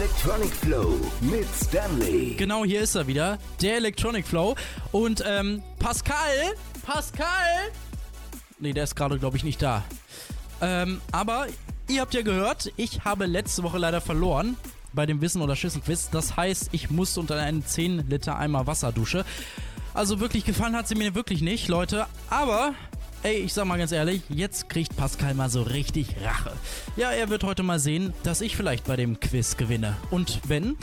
Electronic Flow mit Stanley. Genau, hier ist er wieder, der Electronic Flow. Und ähm, Pascal, Pascal, nee, der ist gerade, glaube ich, nicht da. Ähm, aber ihr habt ja gehört, ich habe letzte Woche leider verloren bei dem Wissen- oder Schüsselquiz. Das heißt, ich musste unter einen 10 Liter Eimer Wasser dusche. Also wirklich gefallen hat sie mir wirklich nicht, Leute. Aber Ey, ich sag mal ganz ehrlich, jetzt kriegt Pascal mal so richtig Rache. Ja, er wird heute mal sehen, dass ich vielleicht bei dem Quiz gewinne. Und wenn,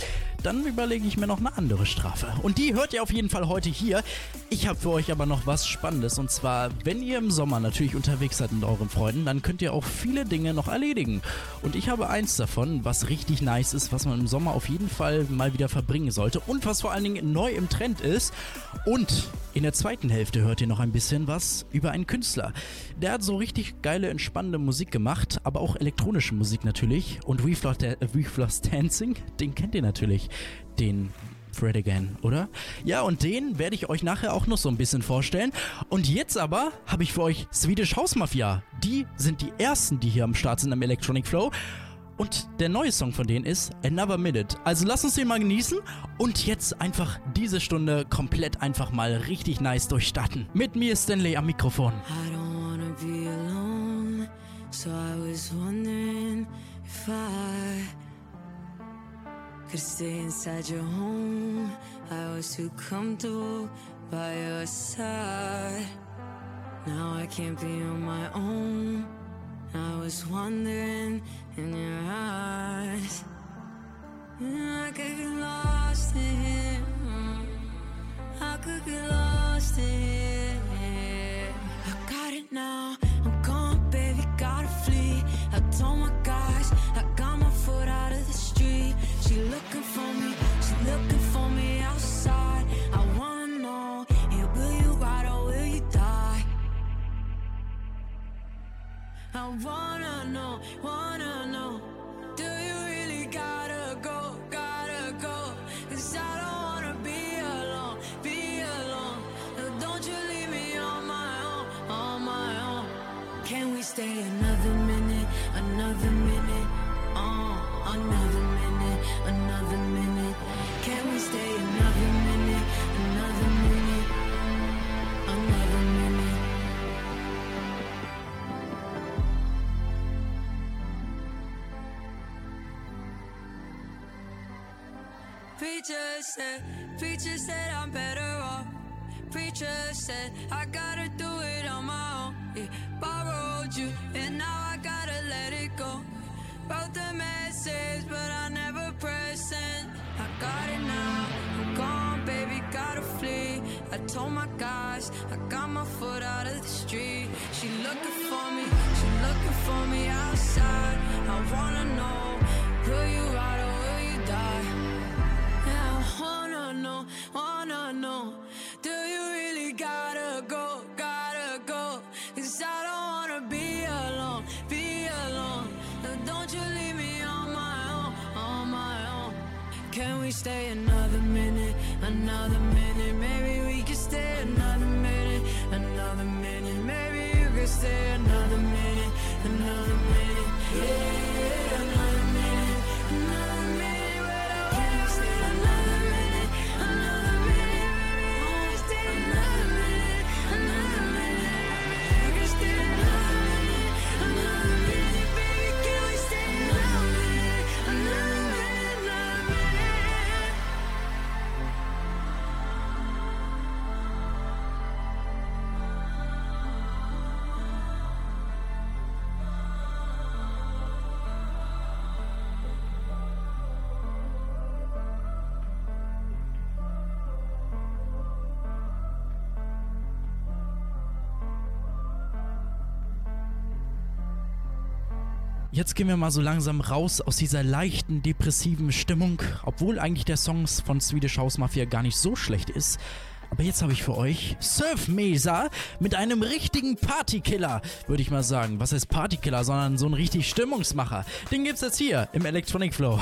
dann überlege ich mir noch eine andere Strafe. Und die hört ihr auf jeden Fall heute hier. Ich habe für euch aber noch was Spannendes. Und zwar, wenn ihr im Sommer natürlich unterwegs seid mit euren Freunden, dann könnt ihr auch viele Dinge noch erledigen. Und ich habe eins davon, was richtig nice ist, was man im Sommer auf jeden Fall mal wieder verbringen sollte. Und was vor allen Dingen neu im Trend ist. Und in der zweiten Hälfte hört ihr noch ein bisschen was über einen Künstler. Der hat so richtig geile, entspannende Musik gemacht, aber auch elektronische Musik natürlich. Und We Floss, We Floss Dancing, den kennt ihr natürlich. Den Fred Again, oder? Ja, und den werde ich euch nachher auch noch so ein bisschen vorstellen. Und jetzt aber habe ich für euch Swedish House Mafia. Die sind die ersten, die hier am Start sind am Electronic Flow. Und der neue Song von denen ist Another Minute. Also lasst uns den mal genießen und jetzt einfach diese Stunde komplett einfach mal richtig nice durchstarten. Mit mir ist Stanley am Mikrofon. Be alone, so I was wondering if I could stay inside your home. I was too comfortable by your side. Now I can't be on my own. I was wondering in your eyes. I could get lost in here. I could get lost wanna know, wanna Preacher said, preacher said I'm better off. Preacher said I gotta do it on my own. Yeah, borrowed you and now I gotta let it go. Wrote the message but I never pressed send. I got it now, I'm gone, baby, gotta flee. I told my guys I got my foot out of the street. She looking for me, she looking for me outside. I wanna know, will you ride Oh, wanna know. Do you really gotta go, gotta go? Cause I don't wanna be alone, be alone. No, don't you leave me on my own, on my own. Can we stay another minute, another minute? Maybe we can stay another minute, another minute. Maybe you can stay another minute, another minute. Yeah, Jetzt gehen wir mal so langsam raus aus dieser leichten, depressiven Stimmung, obwohl eigentlich der Song von Swedish House Mafia gar nicht so schlecht ist. Aber jetzt habe ich für euch Surf Mesa mit einem richtigen Partykiller, würde ich mal sagen. Was heißt Partykiller, sondern so ein richtig Stimmungsmacher. Den gibt's jetzt hier im Electronic Flow.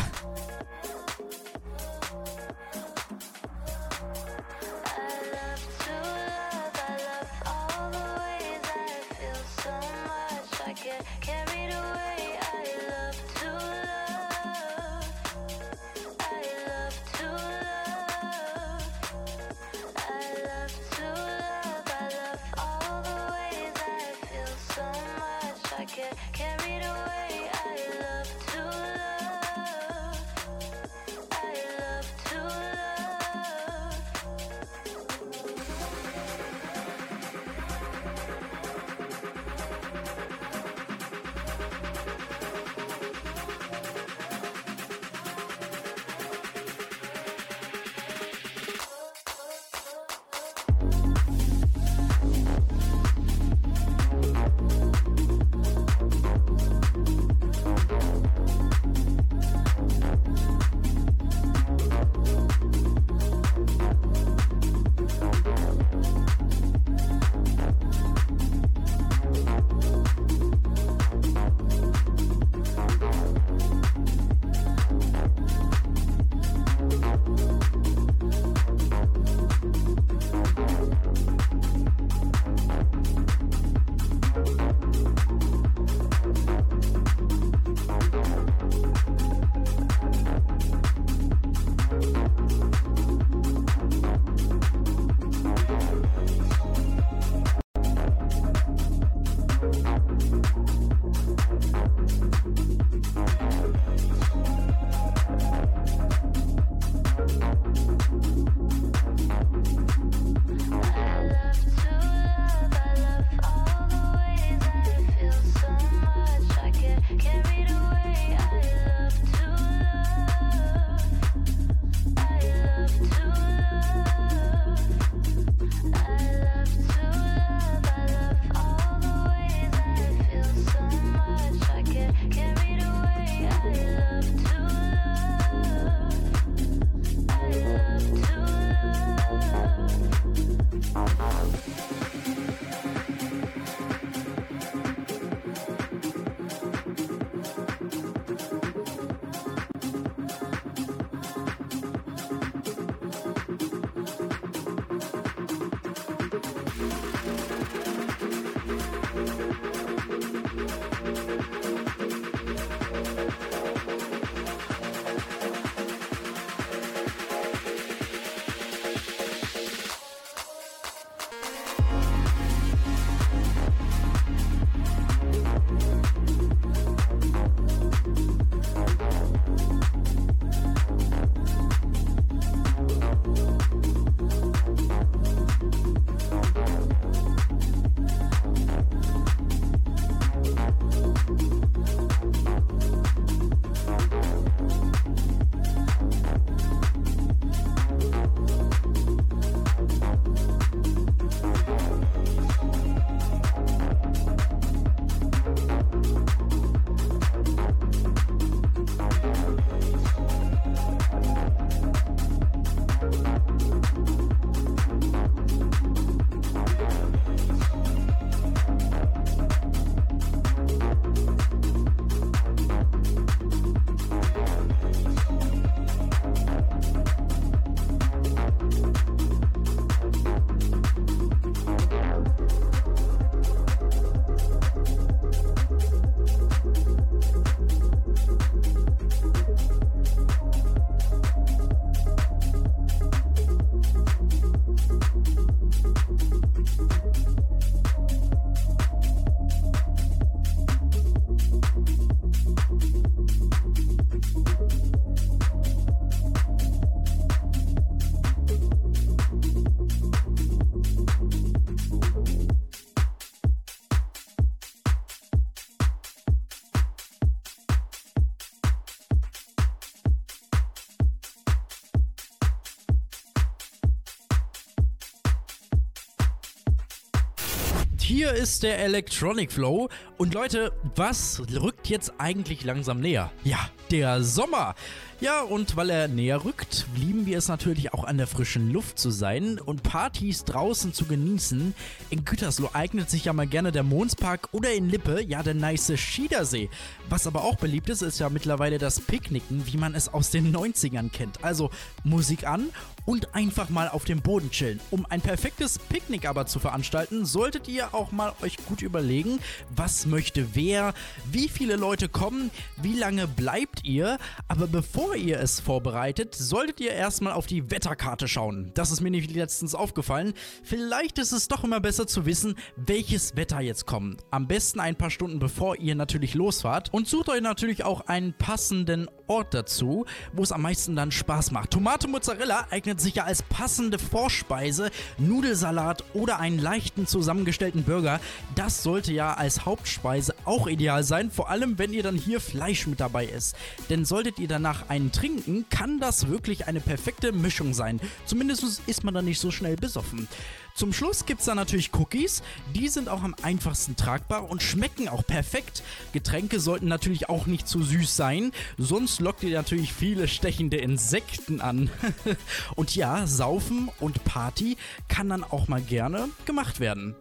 Ist der Electronic Flow. Und Leute, was rückt jetzt eigentlich langsam näher? Ja, der Sommer. Ja, und weil er näher rückt, lieben wir es natürlich auch an der frischen Luft zu sein und Partys draußen zu genießen. In Gütersloh eignet sich ja mal gerne der Mondspark oder in Lippe, ja, der nice Schiedersee. Was aber auch beliebt ist, ist ja mittlerweile das Picknicken, wie man es aus den 90ern kennt. Also Musik an und einfach mal auf dem Boden chillen. Um ein perfektes Picknick aber zu veranstalten, solltet ihr auch mal euch gut überlegen, was möchte wer, wie viele Leute kommen, wie lange bleibt ihr. Aber bevor ihr es vorbereitet, solltet ihr erstmal auf die Wetterkarte schauen. Das ist mir nämlich letztens aufgefallen. Vielleicht ist es doch immer besser zu wissen, welches Wetter jetzt kommt. Am besten ein paar Stunden bevor ihr natürlich losfahrt und sucht euch natürlich auch einen passenden Ort dazu, wo es am meisten dann Spaß macht. Tomate Mozzarella eignet sich ja als passende Vorspeise, Nudelsalat oder einen leichten zusammengestellten Burger. Das sollte ja als Hauptspeise auch ideal sein, vor allem wenn ihr dann hier Fleisch mit dabei ist. Denn solltet ihr danach einen trinken, kann das wirklich eine perfekte Mischung sein. Zumindest ist man dann nicht so schnell besoffen. Zum Schluss gibt es dann natürlich Cookies. Die sind auch am einfachsten tragbar und schmecken auch perfekt. Getränke sollten natürlich auch nicht zu süß sein, sonst lockt ihr natürlich viele stechende Insekten an. und ja, Saufen und Party kann dann auch mal gerne gemacht werden.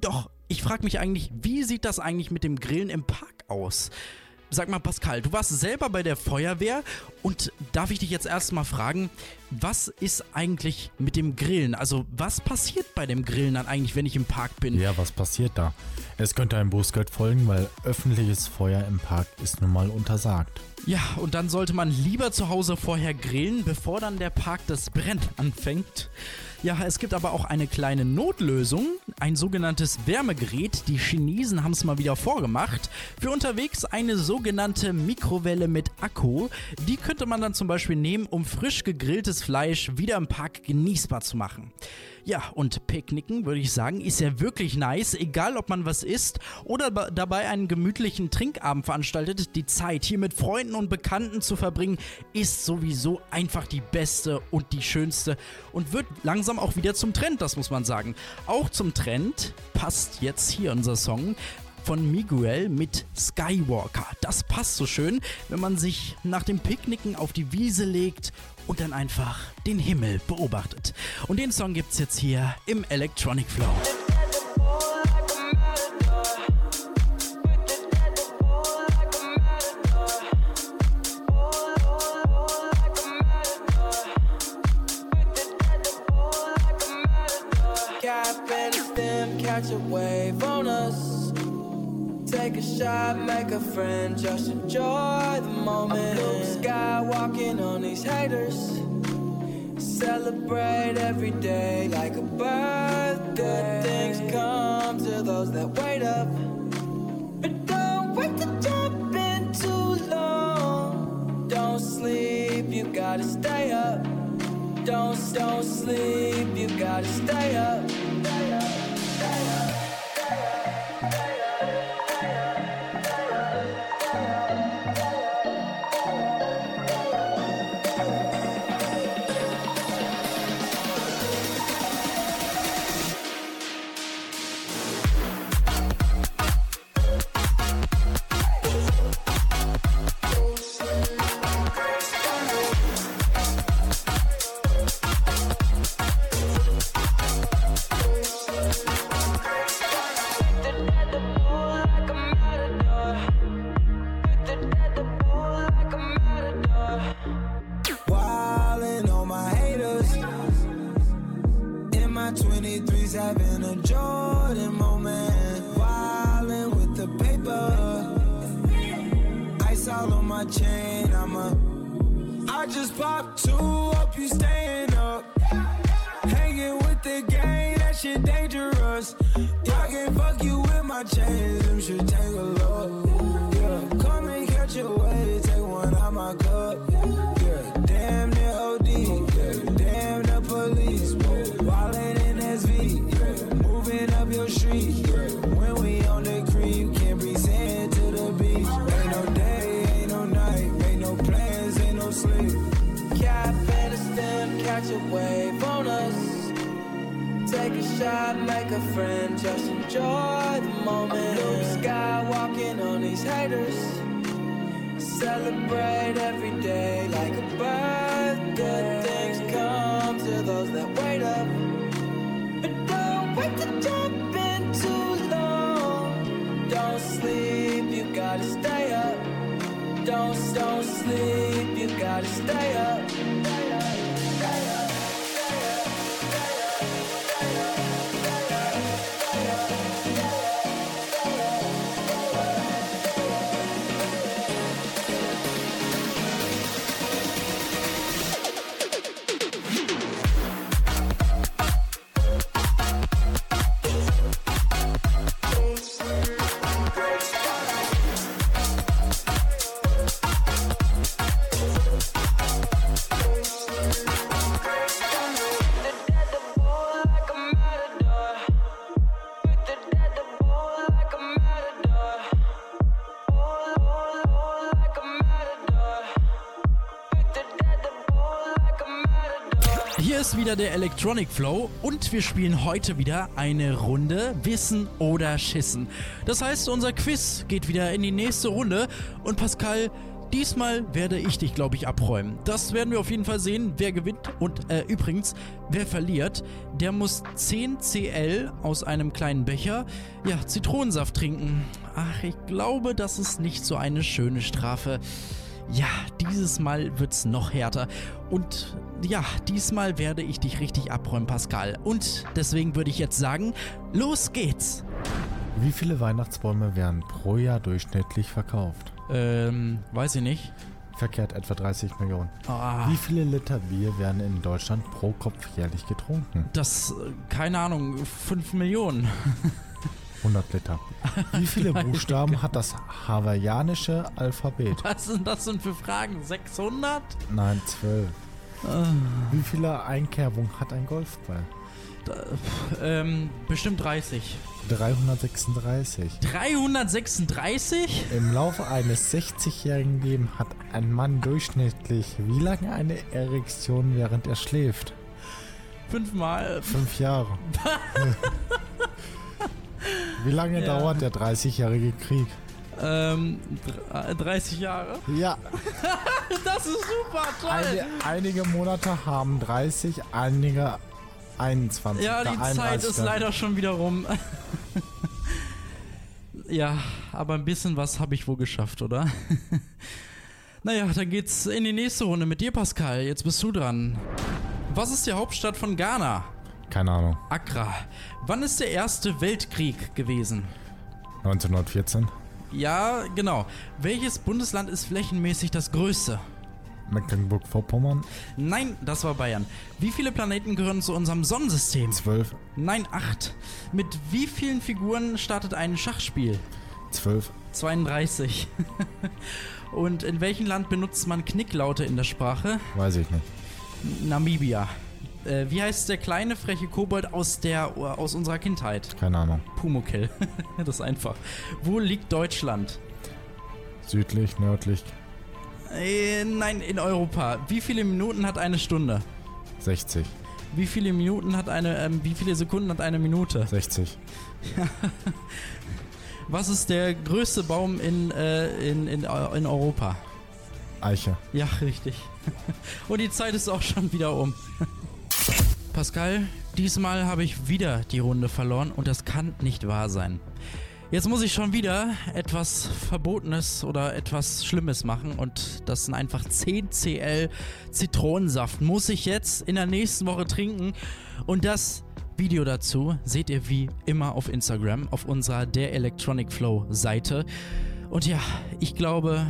Doch, ich frage mich eigentlich, wie sieht das eigentlich mit dem Grillen im Park aus? Sag mal, Pascal, du warst selber bei der Feuerwehr und darf ich dich jetzt erstmal fragen, was ist eigentlich mit dem Grillen? Also, was passiert bei dem Grillen dann eigentlich, wenn ich im Park bin? Ja, was passiert da? Es könnte ein Bußgeld folgen, weil öffentliches Feuer im Park ist nun mal untersagt. Ja, und dann sollte man lieber zu Hause vorher grillen, bevor dann der Park das Brennen anfängt. Ja, es gibt aber auch eine kleine Notlösung, ein sogenanntes Wärmegerät. Die Chinesen haben es mal wieder vorgemacht. Für unterwegs eine sogenannte Mikrowelle mit Akku. Die könnte man dann zum Beispiel nehmen, um frisch gegrilltes Fleisch wieder im Park genießbar zu machen. Ja, und Picknicken, würde ich sagen, ist ja wirklich nice, egal ob man was isst oder dabei einen gemütlichen Trinkabend veranstaltet. Die Zeit hier mit Freunden und Bekannten zu verbringen, ist sowieso einfach die beste und die schönste und wird langsam auch wieder zum Trend, das muss man sagen. Auch zum Trend passt jetzt hier unser Song von Miguel mit Skywalker. Das passt so schön, wenn man sich nach dem Picknicken auf die Wiese legt und dann einfach den Himmel beobachtet. Und den Song gibt's jetzt hier im Electronic Flow. Catch a wave on us. A shot, make a friend, just enjoy the moment. Blue sky walking on these haters. Celebrate every day like a birthday. Good things come to those that wait up. But don't wait to jump in too long. Don't sleep, you gotta stay up. Don't don't sleep, you gotta stay up. Friend, just enjoy the moment. Blue sky walking on these haters. Celebrate every day like a birthday. Good things come to those that wait up. But don't wait to jump in too long. Don't sleep, you gotta stay up. Don't don't sleep, you gotta stay up. Wieder der Electronic Flow und wir spielen heute wieder eine Runde Wissen oder Schissen. Das heißt, unser Quiz geht wieder in die nächste Runde und Pascal, diesmal werde ich dich, glaube ich, abräumen. Das werden wir auf jeden Fall sehen, wer gewinnt und äh, übrigens, wer verliert, der muss 10 CL aus einem kleinen Becher, ja, Zitronensaft trinken. Ach, ich glaube, das ist nicht so eine schöne Strafe. Ja, dieses Mal wird's noch härter. Und ja, diesmal werde ich dich richtig abräumen, Pascal. Und deswegen würde ich jetzt sagen, los geht's. Wie viele Weihnachtsbäume werden pro Jahr durchschnittlich verkauft? Ähm, weiß ich nicht. Verkehrt etwa 30 Millionen. Ah, Wie viele Liter Bier werden in Deutschland pro Kopf jährlich getrunken? das, äh, keine Ahnung, 5 Millionen. 100 Liter. Wie viele Buchstaben hat das hawaiianische Alphabet? Was sind das denn für Fragen? 600? Nein, 12. Wie viele Einkerbungen hat ein Golfball? Ähm, bestimmt 30. 336. 336? Im Laufe eines 60-jährigen Lebens hat ein Mann durchschnittlich wie lange eine Erektion, während er schläft? Fünfmal. Fünf Jahre. wie lange Ja. dauert der 30-jährige Krieg? Ähm, dr- 30 Jahre. Ja, Das ist super, toll. eine, einige Monate haben 30, einige 21. Ja, die Zeit 31. ist leider schon wieder rum. ja, aber ein bisschen was habe ich wohl geschafft, oder? naja, dann geht's in die nächste Runde mit dir, Pascal. Jetzt bist du dran. Was ist die Hauptstadt von Ghana? Keine Ahnung. Accra. Wann ist der erste Weltkrieg gewesen? 1914. Ja, genau. Welches Bundesland ist flächenmäßig das größte? Mecklenburg-Vorpommern. Nein, das war Bayern. Wie viele Planeten gehören zu unserem Sonnensystem? 12. Nein, acht. Mit wie vielen Figuren startet ein Schachspiel? 12. 32. Und in welchem Land benutzt man Knicklaute in der Sprache? Weiß ich nicht. Namibia. Äh, wie heißt der kleine freche Kobold aus der aus unserer Kindheit? Keine Ahnung. Pumukel. das ist einfach. Wo liegt Deutschland? Südlich, nördlich, Äh, nein, in Europa. Wie viele Minuten hat eine Stunde? 60. Wie viele Minuten hat eine ähm, wie viele Sekunden hat eine Minute? 60. Was ist der größte Baum in, äh, in, in, Eu- in Europa? Eiche. Ja, richtig. Und die Zeit ist auch schon wieder um. Pascal, diesmal habe ich wieder die Runde verloren und das kann nicht wahr sein. Jetzt muss ich schon wieder etwas Verbotenes oder etwas Schlimmes machen und das sind einfach 10 CL Zitronensaft. Muss ich jetzt in der nächsten Woche trinken und das Video dazu seht ihr wie immer auf Instagram auf unserer Der Electronic Flow Seite. Und ja, ich glaube,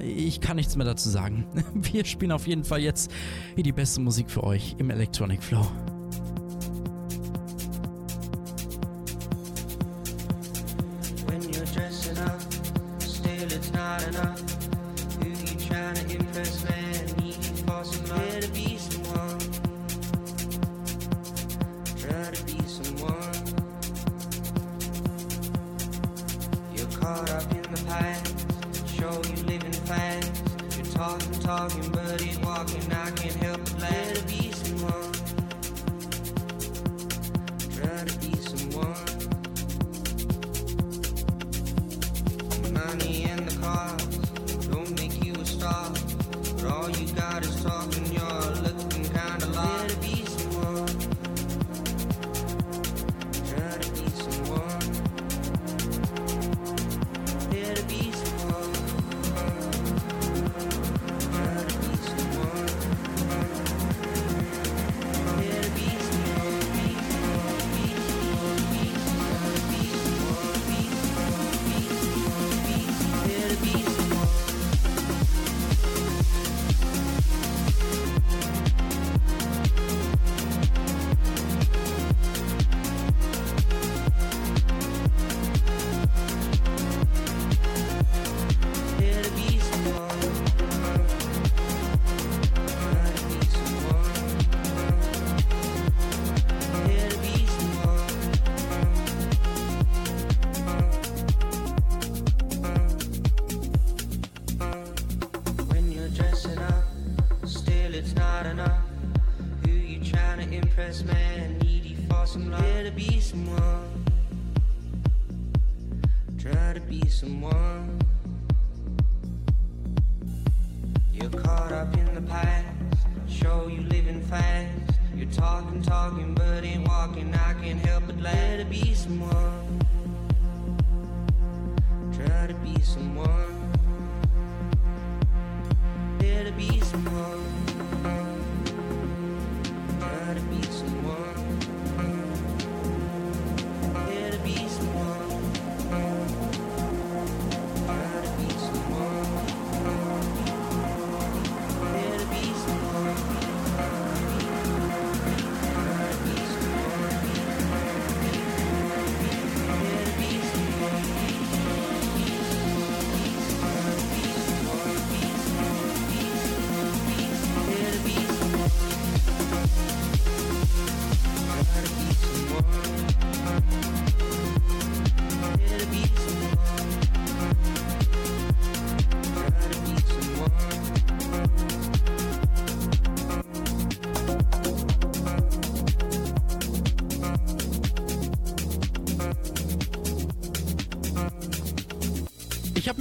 ich kann nichts mehr dazu sagen. Wir spielen auf jeden Fall jetzt hier die beste Musik für euch im Electronic Flow. Caught up living fast. You're talking, talking, but ain't walking. I can't help but laugh.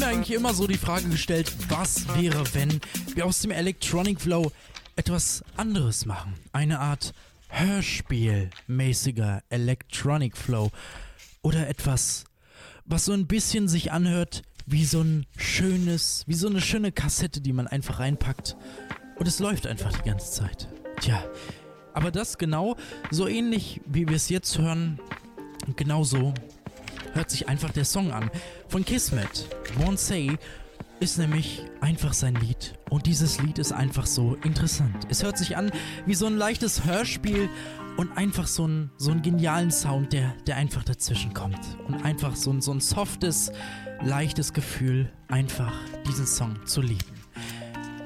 Mir eigentlich immer so die Frage gestellt, was wäre, wenn wir aus dem Electronic Flow etwas anderes machen? Eine Art Hörspielmäßiger Electronic Flow oder etwas, was so ein bisschen sich anhört wie so ein schönes, wie so eine schöne Kassette, die man einfach reinpackt und es läuft einfach die ganze Zeit. Tja, aber das genau so ähnlich wie wir es jetzt hören, genau so hört sich einfach der Song an. Von Kismet. Won't Say ist nämlich einfach sein Lied. Und dieses Lied ist einfach so interessant. Es hört sich an wie so ein leichtes Hörspiel und einfach so ein, so einen genialen Sound, der, der einfach dazwischen kommt. Und einfach so ein, so ein softes, leichtes Gefühl, einfach diesen Song zu lieben.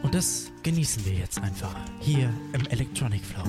Und das genießen wir jetzt einfach hier im Electronic Flow.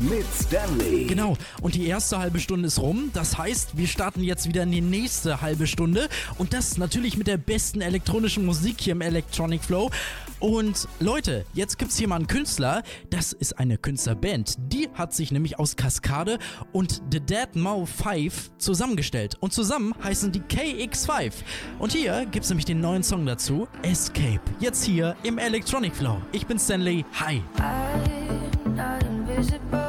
Mit Stanley. Genau, und die erste halbe Stunde ist rum. Das heißt, wir starten jetzt wieder in die nächste halbe Stunde. Und das natürlich mit der besten elektronischen Musik hier im Electronic Flow. Und Leute, jetzt gibt's hier mal einen Künstler. Das ist eine Künstlerband. Die hat sich nämlich aus Kaskade und The Dead Mau 5 zusammengestellt. Und zusammen heißen die KX5. Und hier gibt's nämlich den neuen Song dazu, Escape. Jetzt hier im Electronic Flow. Ich bin Stanley. Hi. I'm not invisible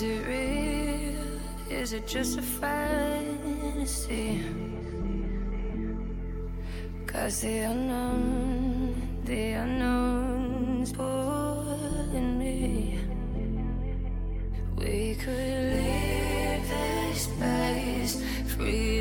Is it real? Is it just a fantasy? Cause the unknown, the unknown's pulling me. We could leave this space, freedom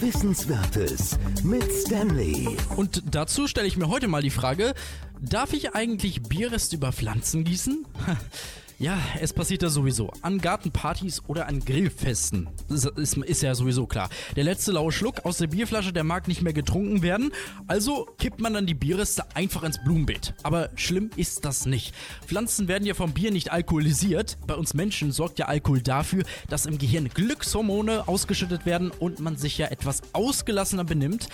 Wissenswertes mit Stanley. Und dazu stelle ich mir heute mal die Frage, darf ich eigentlich Bierreste über Pflanzen gießen? Ja, es passiert ja sowieso. An Gartenpartys oder an Grillfesten. Das ist, ist ja sowieso klar. Der letzte laue Schluck aus der Bierflasche, der mag nicht mehr getrunken werden. Also kippt man dann die Bierreste einfach ins Blumenbeet. Aber schlimm ist das nicht. Pflanzen werden ja vom Bier nicht alkoholisiert. Bei uns Menschen sorgt ja Alkohol dafür, dass im Gehirn Glückshormone ausgeschüttet werden und man sich ja etwas ausgelassener benimmt.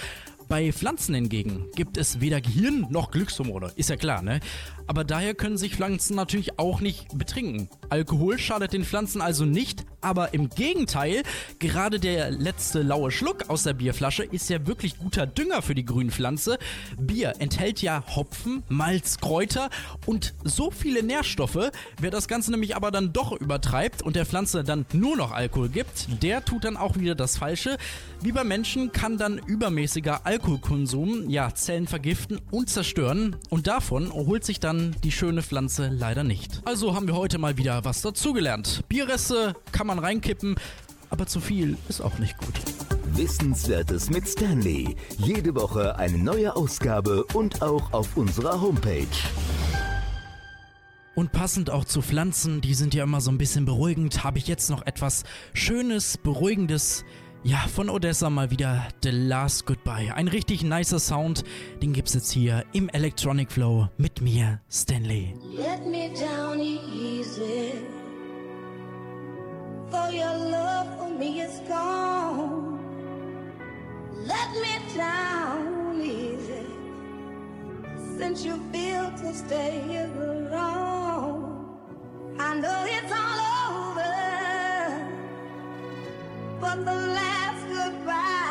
Bei Pflanzen hingegen gibt es weder Gehirn noch Glückshormone, ist ja klar, ne? Aber daher können sich Pflanzen natürlich auch nicht betrinken. Alkohol schadet den Pflanzen also nicht, aber im Gegenteil, gerade der letzte laue Schluck aus der Bierflasche ist ja wirklich guter Dünger für die Grünpflanze. Bier enthält ja Hopfen, Malz, Kräuter und so viele Nährstoffe. Wer das Ganze nämlich aber dann doch übertreibt und der Pflanze dann nur noch Alkohol gibt, der tut dann auch wieder das Falsche. Wie bei Menschen kann dann übermäßiger Alkoholkonsum ja Zellen vergiften und zerstören und davon holt sich dann die schöne Pflanze leider nicht. Also haben wir heute mal wieder was dazugelernt. Bierreste kann man reinkippen, aber zu viel ist auch nicht gut. Wissenswertes mit Stanley. Jede Woche eine neue Ausgabe und auch auf unserer Homepage. Und passend auch zu Pflanzen, die sind ja immer so ein bisschen beruhigend, habe ich jetzt noch etwas Schönes, Beruhigendes. Ja, von Odessa mal wieder The Last Goodbye. Ein richtig nicer Sound, den gibt's jetzt hier im Electronic Flow mit mir, Stanley. Let me down easy. For your love for me is gone. Let me down easy. Since you feel to stay alone. I know it's all over. But the last goodbye.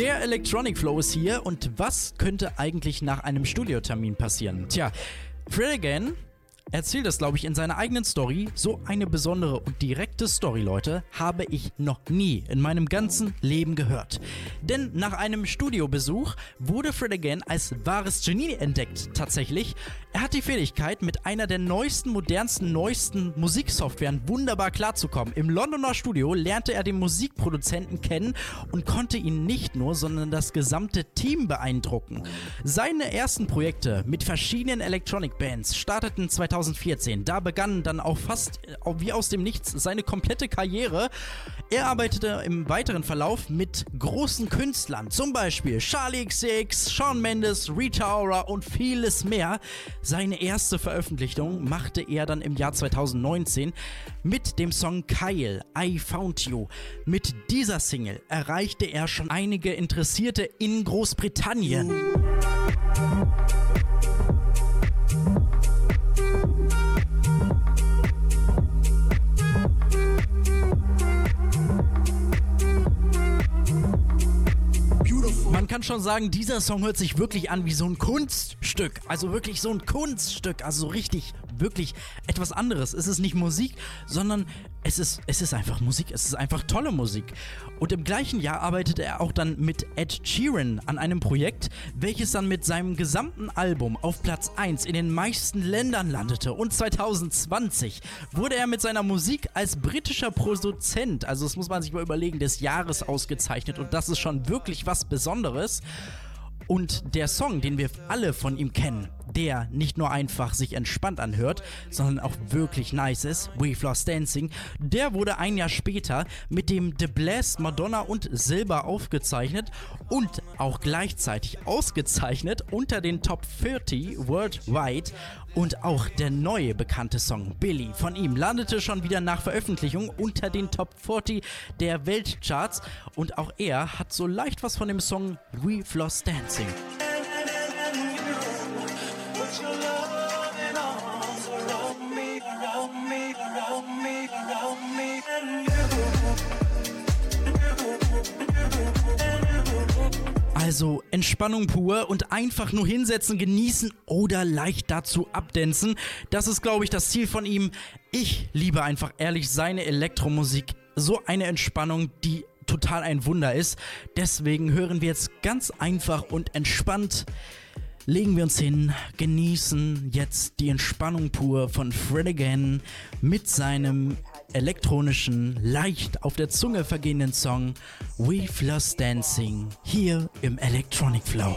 Der Electronic Flow ist hier und was könnte eigentlich nach einem Studiotermin passieren? Tja, Fred again erzählt das, glaube ich, in seiner eigenen Story. So eine besondere und direkte Story, Leute, habe ich noch nie in meinem ganzen Leben gehört. Denn nach einem Studiobesuch wurde Fred again als wahres Genie entdeckt, tatsächlich. Er hat die Fähigkeit, mit einer der neuesten, modernsten, neuesten Musiksoftwaren wunderbar klarzukommen. Im Londoner Studio lernte er den Musikproduzenten kennen und konnte ihn nicht nur, sondern das gesamte Team beeindrucken. Seine ersten Projekte mit verschiedenen Electronic Bands starteten 2014. Da begann dann auch fast äh, wie aus dem Nichts seine komplette Karriere. Er arbeitete im weiteren Verlauf mit großen Künstlern, zum Beispiel Charlie XX, Shawn Mendes, Rita Ora und vieles mehr. Seine erste Veröffentlichung machte er dann im Jahr 2019 mit dem Song Kyle, I Found You. Mit dieser Single erreichte er schon einige Interessierte in Großbritannien. Kann schon sagen, dieser Song hört sich wirklich an wie so ein Kunststück. Also wirklich so ein Kunststück. Also so richtig, wirklich etwas anderes. Es ist nicht Musik, sondern es ist, es ist einfach Musik. Es ist einfach tolle Musik. Und im gleichen Jahr arbeitete er auch dann mit Ed Sheeran an einem Projekt, welches dann mit seinem gesamten Album auf Platz 1 in den meisten Ländern landete. Und 2020 wurde er mit seiner Musik als britischer Produzent, also das muss man sich mal überlegen, des Jahres ausgezeichnet. Und das ist schon wirklich was Besonderes. Und der Song, den wir alle von ihm kennen, der nicht nur einfach sich entspannt anhört, sondern auch wirklich nice ist, We've Lost Dancing, der wurde ein Jahr später mit dem The Blast Madonna und Silber aufgezeichnet und auch gleichzeitig ausgezeichnet unter den Top 30 worldwide. Und auch der neue bekannte Song Billy von ihm landete schon wieder nach Veröffentlichung unter den Top 40 der Weltcharts und auch er hat so leicht was von dem Song We've Lost Dancing. Also Entspannung pur und einfach nur hinsetzen, genießen oder leicht dazu abdancen. Das ist, glaube ich, das Ziel von ihm. Ich liebe einfach ehrlich seine Elektromusik. So eine Entspannung, die total ein Wunder ist. Deswegen hören wir jetzt ganz einfach und entspannt. Legen wir uns hin, genießen jetzt die Entspannung pur von Fred again mit seinem elektronischen, leicht auf der Zunge vergehenden Song We've Lost Dancing hier im Electronic Flow.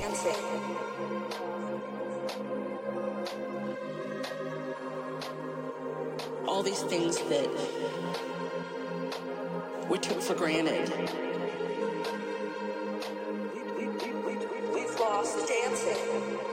all these things that we took for granted. thank you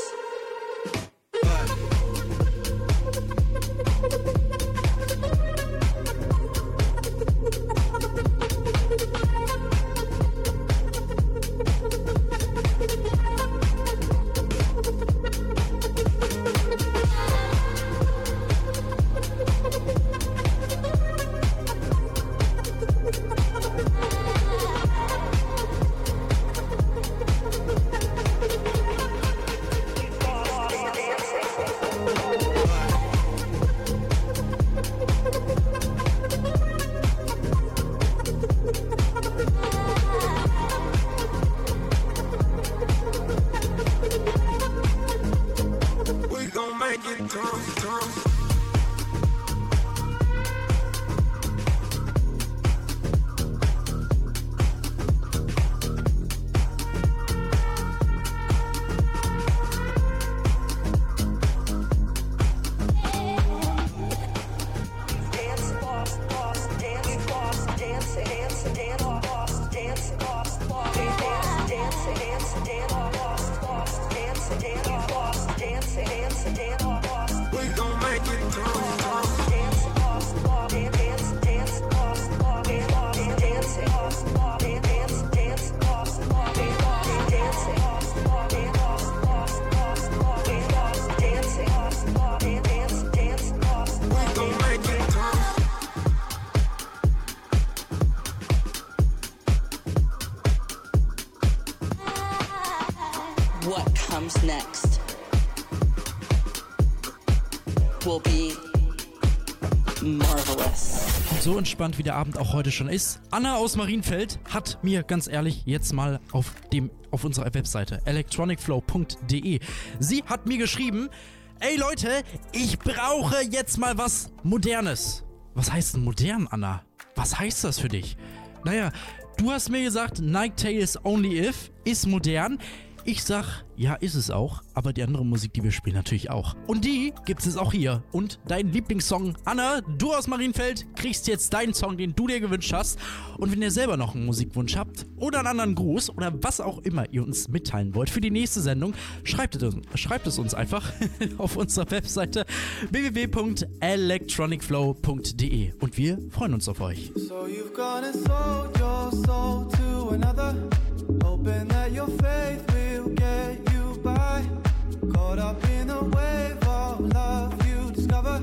So entspannt wie der Abend auch heute schon ist. Anna aus Marienfeld hat mir ganz ehrlich jetzt mal auf dem auf unserer Webseite electronicflow.de. Sie hat mir geschrieben: "Ey Leute, ich brauche jetzt mal was modernes." Was heißt denn modern, Anna? Was heißt das für dich? Naja, du hast mir gesagt, Night Tales Only If ist modern. Ich sag, ja, ist es auch, aber die andere Musik, die wir spielen, natürlich auch. Und die gibt es auch hier. Und dein Lieblingssong, Anna, du aus Marienfeld, kriegst jetzt deinen Song, den du dir gewünscht hast. Und wenn ihr selber noch einen Musikwunsch habt oder einen anderen Gruß oder was auch immer ihr uns mitteilen wollt für die nächste Sendung, schreibt es, schreibt es uns einfach auf unserer Webseite www.electronicflow.de. Und wir freuen uns auf euch. So you've gone and sold your soul to another, hoping that your faith get you by. Caught up in a wave of love you discover,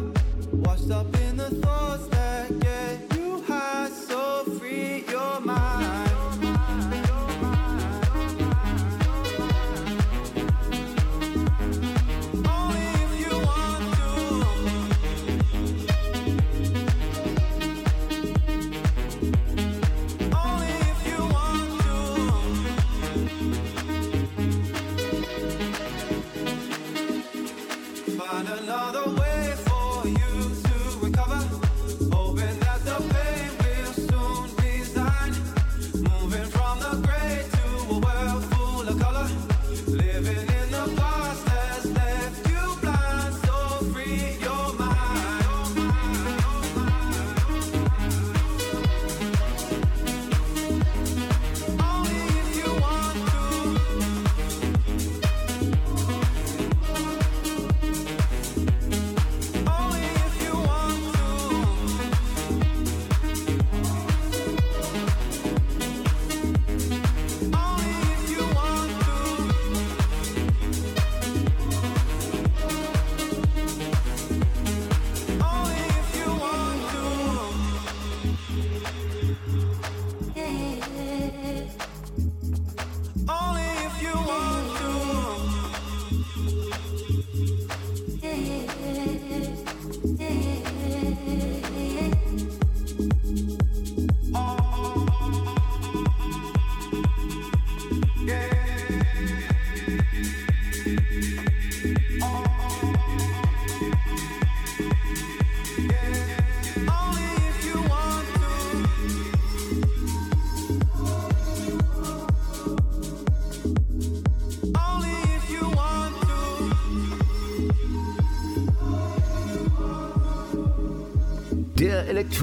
washed up in the thoughts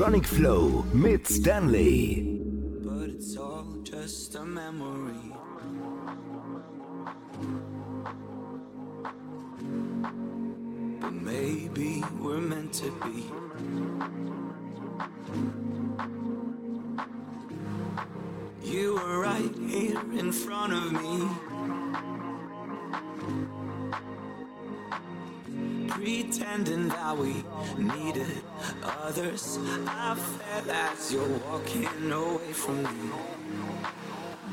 Electronic Flow mit Stanley. Pretending that we needed others. I felt as you're walking away from me.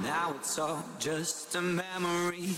Now it's all just a memory.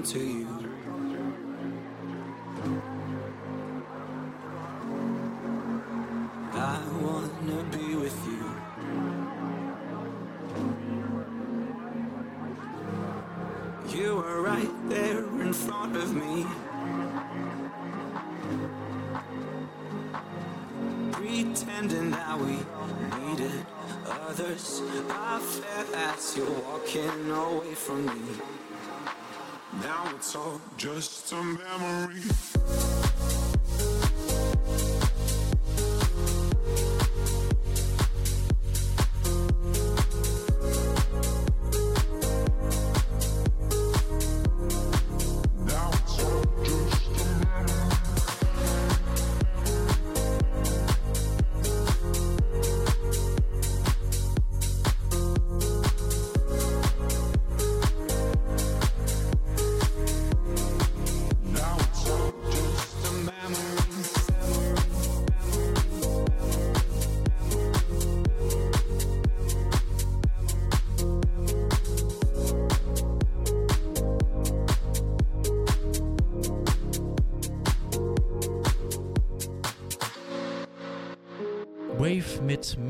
Holding on to you. It's all just a memory.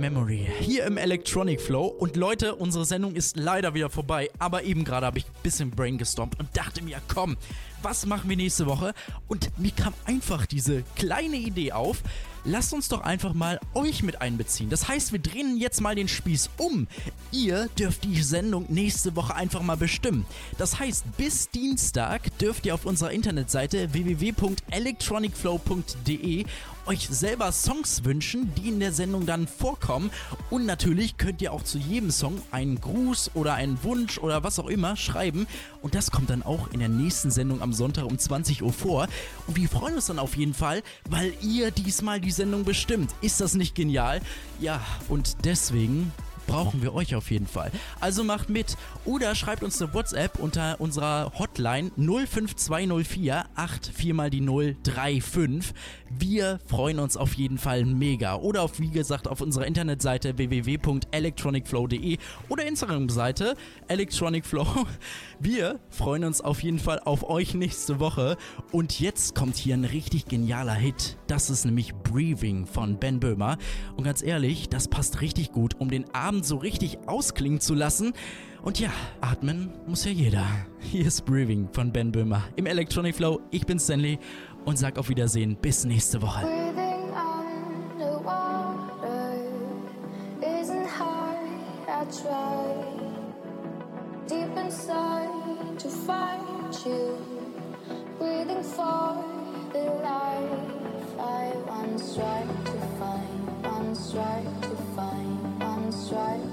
Memory. Hier im Electronic Flow. Und Leute, unsere Sendung ist leider wieder vorbei. Aber eben gerade habe ich ein bisschen Brain gestompt und dachte mir, komm, was machen wir nächste Woche? Und mir kam einfach diese kleine Idee auf. Lasst uns doch einfach mal euch mit einbeziehen. Das heißt, wir drehen jetzt mal den Spieß um. Ihr dürft die Sendung nächste Woche einfach mal bestimmen. Das heißt, bis Dienstag dürft ihr auf unserer Internetseite www.electronicflow.de euch selber Songs wünschen, die in der Sendung dann vorkommen. Und natürlich könnt ihr auch zu jedem Song einen Gruß oder einen Wunsch oder was auch immer schreiben. Und das kommt dann auch in der nächsten Sendung am Sonntag um 20 Uhr vor. Und wir freuen uns dann auf jeden Fall, weil ihr diesmal die Sendung bestimmt. Ist das nicht genial? Ja, und deswegen brauchen wir euch auf jeden Fall. Also macht mit oder schreibt uns eine WhatsApp unter unserer Hotline 05204 84 mal die 035. Wir freuen uns auf jeden Fall mega. Oder auf, wie gesagt, auf unserer Internetseite www.electronicflow.de oder Instagram-Seite electronicflow. Wir freuen uns auf jeden Fall auf euch nächste Woche. Und jetzt kommt hier ein richtig genialer Hit. Das ist nämlich Breathing von Ben Böhmer. Und ganz ehrlich, das passt richtig gut, um den Abend so richtig ausklingen zu lassen. Und ja, atmen muss ja jeder. Hier ist Breathing von Ben Böhmer im Electronic Flow. Ich bin Stanley und sag auf Wiedersehen. Bis nächste Woche. Deep inside to find you, breathing for find,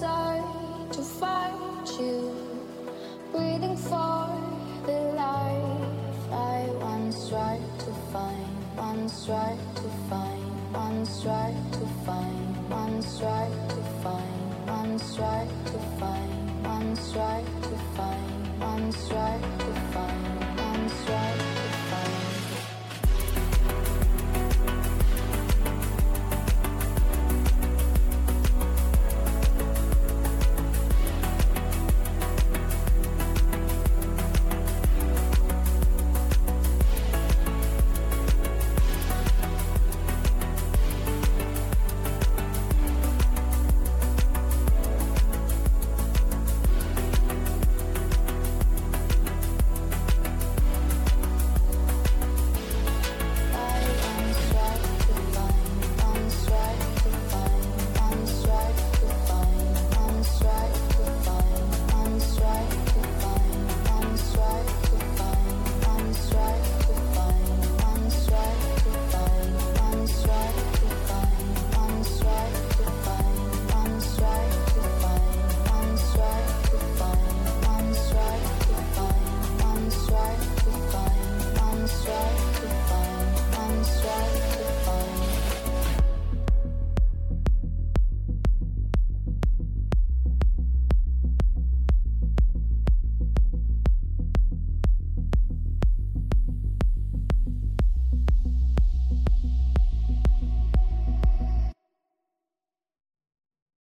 deep to find you. Breathing for the life I once tried to find, once tried to find, once tried to find, once tried to find, once tried to find, once tried to find, once tried